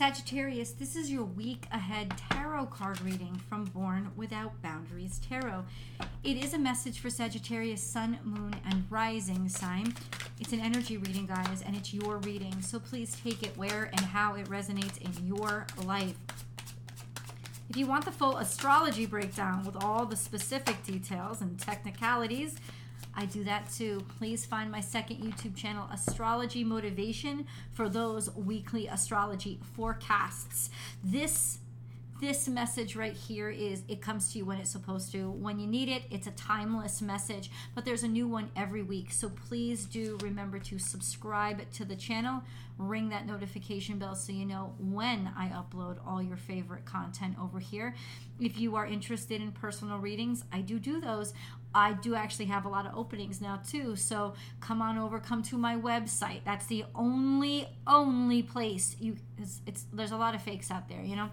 Sagittarius, this is your week ahead tarot card reading from Born Without Boundaries Tarot. It is a message for Sagittarius, Sun, Moon, and Rising sign. It's an energy reading, guys, and it's your reading. So please take it where and how it resonates in your life. If you want the full astrology breakdown with all the specific details and technicalities, I do that too. Please find my second YouTube channel, Astrology Motivation, for those weekly astrology forecasts. This this message right here is it comes to you when it's supposed to. When you need it it's a timeless message but there's a new one every week. So please do remember to subscribe to the channel. Ring that notification bell so you know when i upload all your favorite content over here. If you are interested in personal readings i do do those I do actually have a lot of openings now too. So come on over, come to my website. That's the only only place you it's, it's there's a lot of fakes out there, you know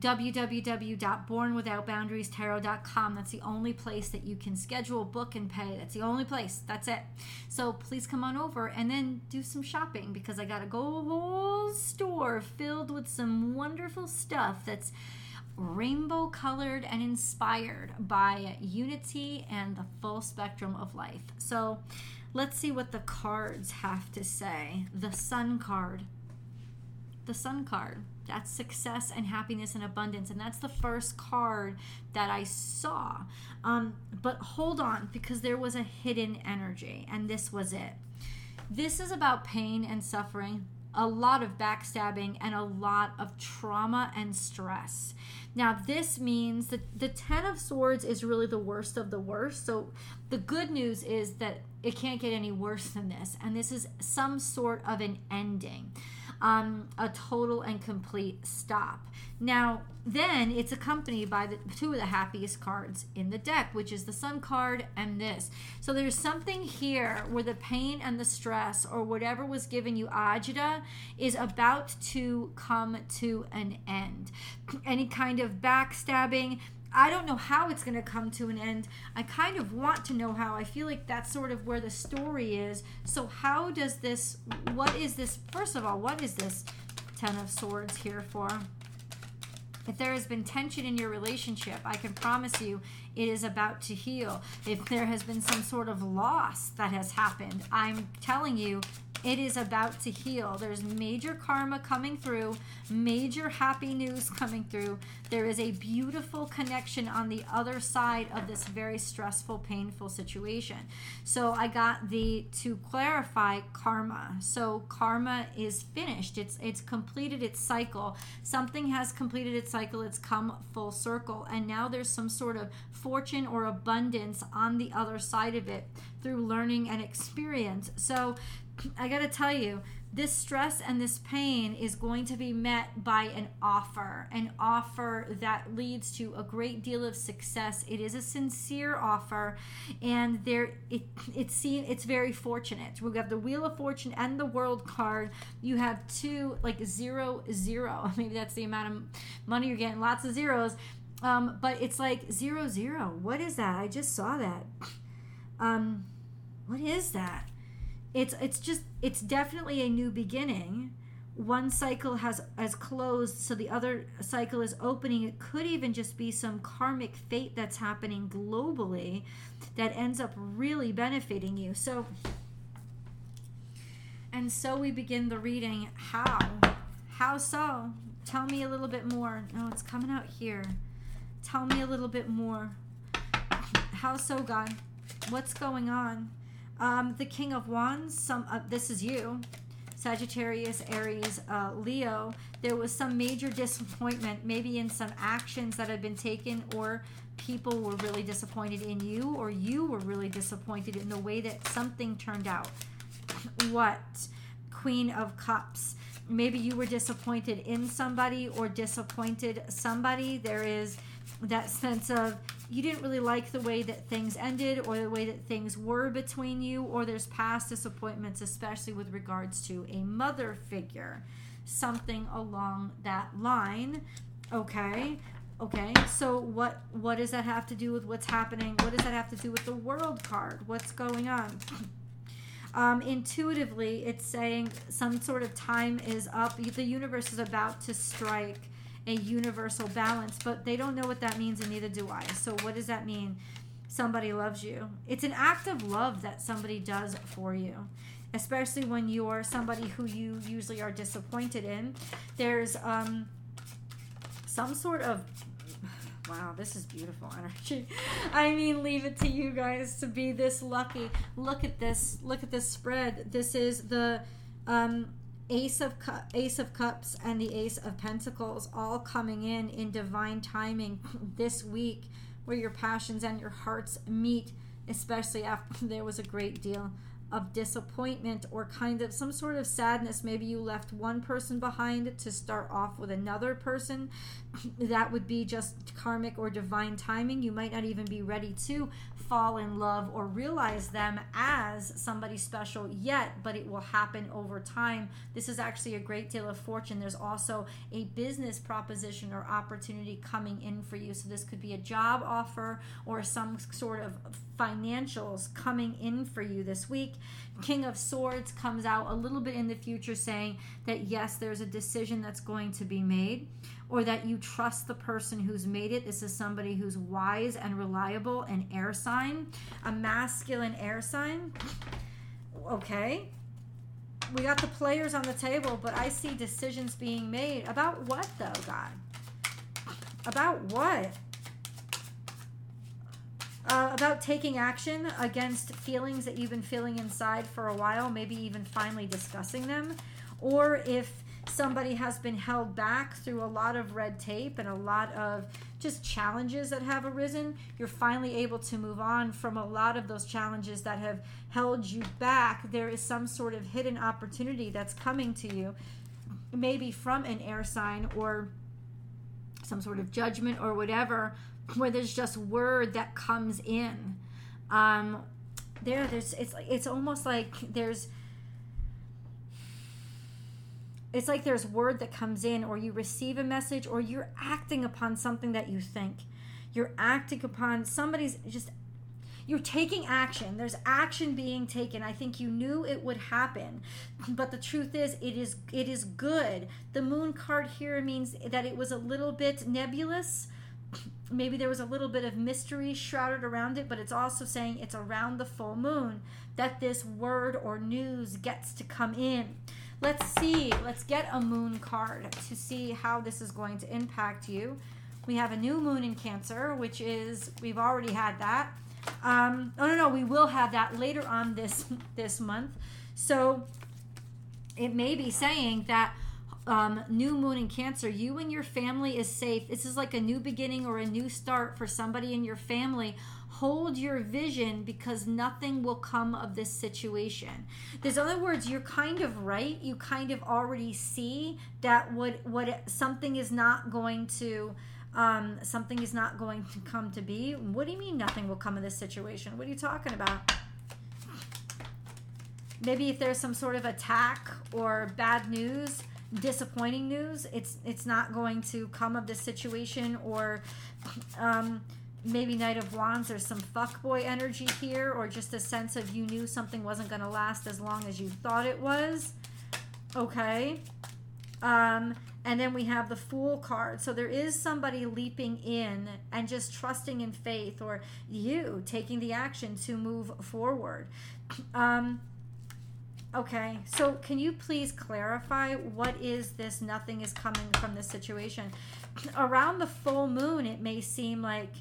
www.bornwithoutboundariestarot.com. That's the only place that you can schedule, book, and pay. That's the only place. That's it. So please come on over and then do some shopping because I got a whole store filled with some wonderful stuff that's rainbow colored and inspired by unity and the full spectrum of life. So let's see what the cards have to say. The Sun card. The Sun card that's success and happiness and abundance. And that's the first card that I saw. Um, but hold on, because there was a hidden energy, and this was it. This is about pain and suffering, a lot of backstabbing, and a lot of trauma and stress. Now, this means that the Ten of Swords is really the worst of the worst. So, the good news is that it can't get any worse than this. And this is some sort of an ending um, a total and complete stop. Now, then it's accompanied by the two of the happiest cards in the deck, which is the Sun card and this. So there's something here where the pain and the stress or whatever was giving you agita is about to come to an end. Any kind of backstabbing, I don't know how it's going to come to an end. I kind of want to know how. I feel like that's sort of where the story is. So, how does this, what is this, first of all, what is this Ten of Swords here for? If there has been tension in your relationship, I can promise you it is about to heal. If there has been some sort of loss that has happened, I'm telling you it is about to heal. There's major karma coming through, major happy news coming through. There is a beautiful connection on the other side of this very stressful, painful situation. So I got the to clarify karma. So karma is finished. It's it's completed its cycle. Something has completed its cycle. It's come full circle and now there's some sort of fortune or abundance on the other side of it through learning and experience. So I got to tell you, this stress and this pain is going to be met by an offer, an offer that leads to a great deal of success. It is a sincere offer, and there it it's seen it's very fortunate. We have the Wheel of Fortune and the World card. You have two like zero zero. Maybe that's the amount of money you're getting. Lots of zeros, um, but it's like zero zero. What is that? I just saw that. Um, what is that? It's it's just it's definitely a new beginning. One cycle has has closed so the other cycle is opening. It could even just be some karmic fate that's happening globally that ends up really benefiting you. So and so we begin the reading. How? How so? Tell me a little bit more. No it's coming out here. Tell me a little bit more. How so god? What's going on um, the King of Wands, some uh, this is you, Sagittarius, Aries, uh, Leo. There was some major disappointment, maybe in some actions that had been taken, or people were really disappointed in you, or you were really disappointed in the way that something turned out. what? Queen of Cups. Maybe you were disappointed in somebody or disappointed somebody. There is that sense of you didn't really like the way that things ended or the way that things were between you, or there's past disappointments, especially with regards to a mother figure, something along that line. Okay. Okay, so what what does that have to do with what's happening? What does that have to do with the world card? What's going on? Um, intuitively, it's saying some sort of time is up. The universe is about to strike a universal balance, but they don't know what that means, and neither do I. So, what does that mean? Somebody loves you. It's an act of love that somebody does for you, especially when you're somebody who you usually are disappointed in. There's um, some sort of Wow, this is beautiful energy. I mean, leave it to you guys to be this lucky. Look at this. Look at this spread. This is the um, Ace of Cu- Ace of Cups and the Ace of Pentacles all coming in in divine timing this week, where your passions and your hearts meet. Especially after there was a great deal of disappointment or kind of some sort of sadness. Maybe you left one person behind to start off with another person. That would be just karmic or divine timing. You might not even be ready to fall in love or realize them as somebody special yet, but it will happen over time. This is actually a great deal of fortune. There's also a business proposition or opportunity coming in for you. So this could be a job offer or some sort of financials coming in for you this week. King of Swords comes out a little bit in the future saying that yes, there's a decision that's going to be made or that you trust the person who's made it. This is somebody who's wise and reliable, an air sign, a masculine air sign. Okay. We got the players on the table, but I see decisions being made. About what, though, God? About what? Uh, about taking action against feelings that you've been feeling inside for a while, maybe even finally discussing them. Or if somebody has been held back through a lot of red tape and a lot of just challenges that have arisen, you're finally able to move on from a lot of those challenges that have held you back. There is some sort of hidden opportunity that's coming to you, maybe from an air sign or some sort of judgment or whatever, where there's just word that comes in. Um, there, there's it's it's almost like there's it's like there's word that comes in, or you receive a message, or you're acting upon something that you think. You're acting upon somebody's just you're taking action there's action being taken i think you knew it would happen but the truth is it is it is good the moon card here means that it was a little bit nebulous maybe there was a little bit of mystery shrouded around it but it's also saying it's around the full moon that this word or news gets to come in Let's see. Let's get a moon card to see how this is going to impact you. We have a new moon in Cancer, which is we've already had that. Um, oh no, no, we will have that later on this this month. So it may be saying that um, new moon in Cancer, you and your family is safe. This is like a new beginning or a new start for somebody in your family hold your vision because nothing will come of this situation. There's other words, you're kind of right. You kind of already see that what what something is not going to um, something is not going to come to be. What do you mean nothing will come of this situation? What are you talking about? Maybe if there's some sort of attack or bad news, disappointing news, it's it's not going to come of this situation or um, maybe Knight of Wands, there's some fuckboy energy here, or just a sense of you knew something wasn't going to last as long as you thought it was. Okay. Um, and then we have the Fool card. So there is somebody leaping in and just trusting in faith, or you taking the action to move forward. Um, okay. So can you please clarify what is this nothing is coming from this situation? Around the full moon, it may seem like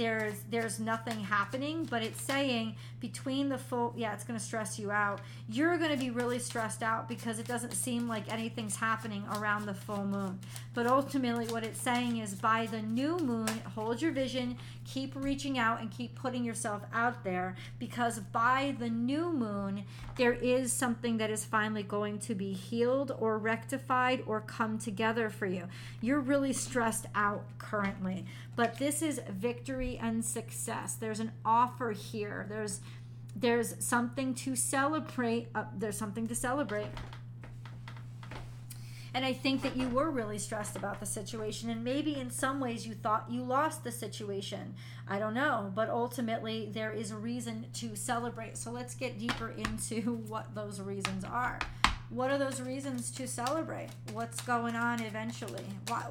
there's there's nothing happening but it's saying between the full yeah it's going to stress you out. You're going to be really stressed out because it doesn't seem like anything's happening around the full moon. But ultimately what it's saying is by the new moon hold your vision keep reaching out and keep putting yourself out there because by the new moon there is something that is finally going to be healed or rectified or come together for you. You're really stressed out currently but this is victory and success. There's an offer here. There's there's something to celebrate. Uh, there's something to celebrate. And I think that you were really stressed about the situation, and maybe in some ways you thought you lost the situation. I don't know, but ultimately there is a reason to celebrate. So let's get deeper into what those reasons are. What are those reasons to celebrate? What's going on eventually? Why,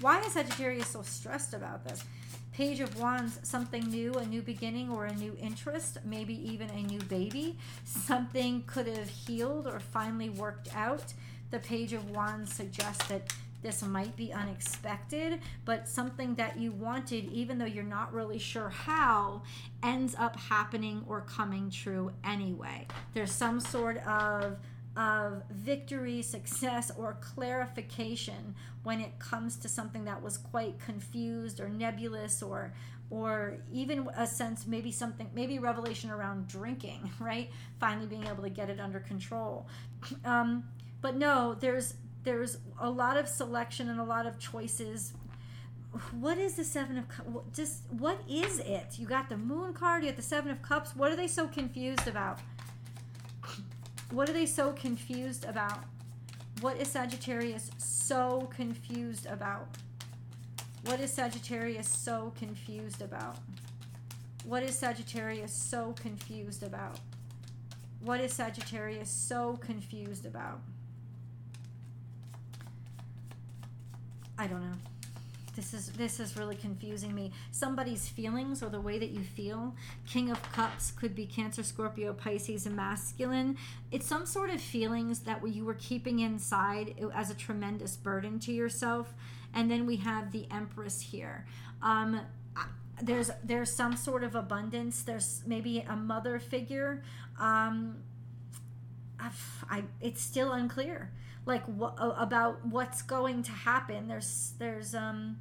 why is Sagittarius so stressed about this? Page of Wands, something new, a new beginning or a new interest, maybe even a new baby. Something could have healed or finally worked out. The Page of Wands suggests that this might be unexpected, but something that you wanted, even though you're not really sure how, ends up happening or coming true anyway. There's some sort of of victory, success, or clarification when it comes to something that was quite confused or nebulous or or even a sense maybe something maybe revelation around drinking right? Finally being able to get it under control. Um, but no there's there's a lot of selection and a lot of choices. What is the seven of cups just what is it? You got the moon card you got the seven of cups. What are they so confused about what are they so confused about? What is Sagittarius so confused about? What is Sagittarius so confused about? What is Sagittarius so confused about? What is Sagittarius so confused about? I don't know this is this is really confusing me. Somebody's feelings or the way that you feel. King of cups could be cancer scorpio pisces and masculine. It's some sort of feelings that you were keeping inside as a tremendous burden to yourself. And then we have the empress here. Um, there's there's some sort of abundance. There's maybe a mother figure. Um, I, it's still unclear like what about what's going to happen there's there's um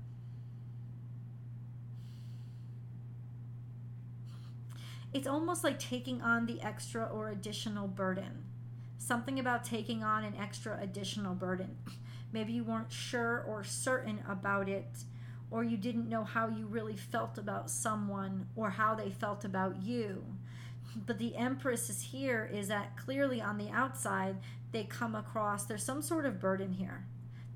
it's almost like taking on the extra or additional burden. Something about taking on an extra additional burden. Maybe you weren't sure or certain about it, or you didn't know how you really felt about someone or how they felt about you. But the Empress is here is that clearly on the outside, they come across there's some sort of burden here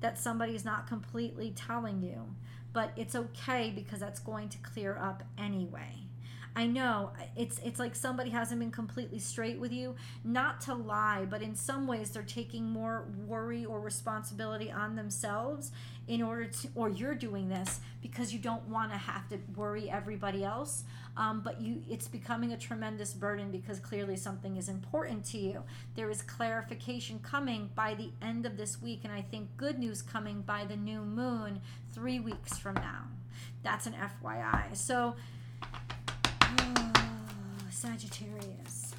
that somebody's not completely telling you. But it's okay because that's going to clear up anyway. I know it's it's like somebody hasn't been completely straight with you. Not to lie, but in some ways they're taking more worry or responsibility on themselves in order to, or you're doing this because you don't want to have to worry everybody else. Um, but you, it's becoming a tremendous burden because clearly something is important to you. There is clarification coming by the end of this week, and I think good news coming by the new moon three weeks from now. That's an FYI. So Oh, Sagittarius.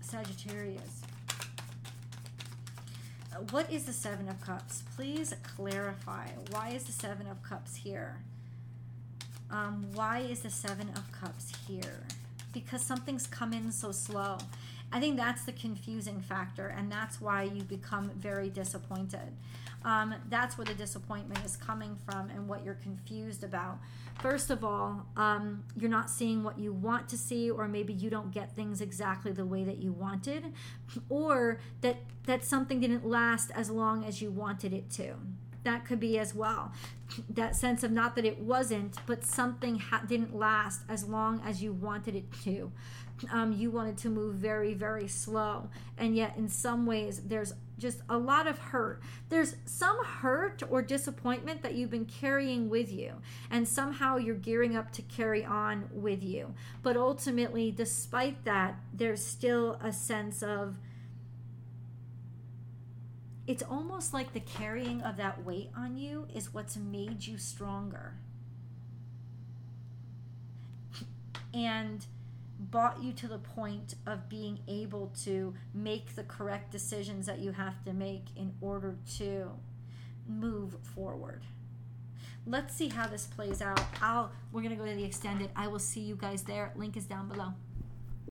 Sagittarius. Uh, what is the Seven of Cups? Please clarify. Why is the Seven of Cups here? Um, why is the Seven of Cups here? Because something's come in so slow. I think that's the confusing factor, and that's why you become very disappointed. Um, that's where the disappointment is coming from and what you're confused about. First of all, um, you're not seeing what you want to see, or maybe you don't get things exactly the way that you wanted, or that, that something didn't last as long as you wanted it to that could be as well. That sense of not that it wasn't, but something ha- didn't last as long as you wanted it to. Um, you wanted to move very, very slow. And yet, in some ways, there's just a lot of hurt. There's some hurt or disappointment that you've been carrying with you, and somehow you're gearing up to carry on with you. But ultimately, despite that, there's still a sense of it's almost like the carrying of that weight on you is what's made you stronger. And brought you to the point of being able to make the correct decisions that you have to make in order to move forward. Let's see how this plays out. I'll we're going to go to the extended. I will see you guys there. Link is down below.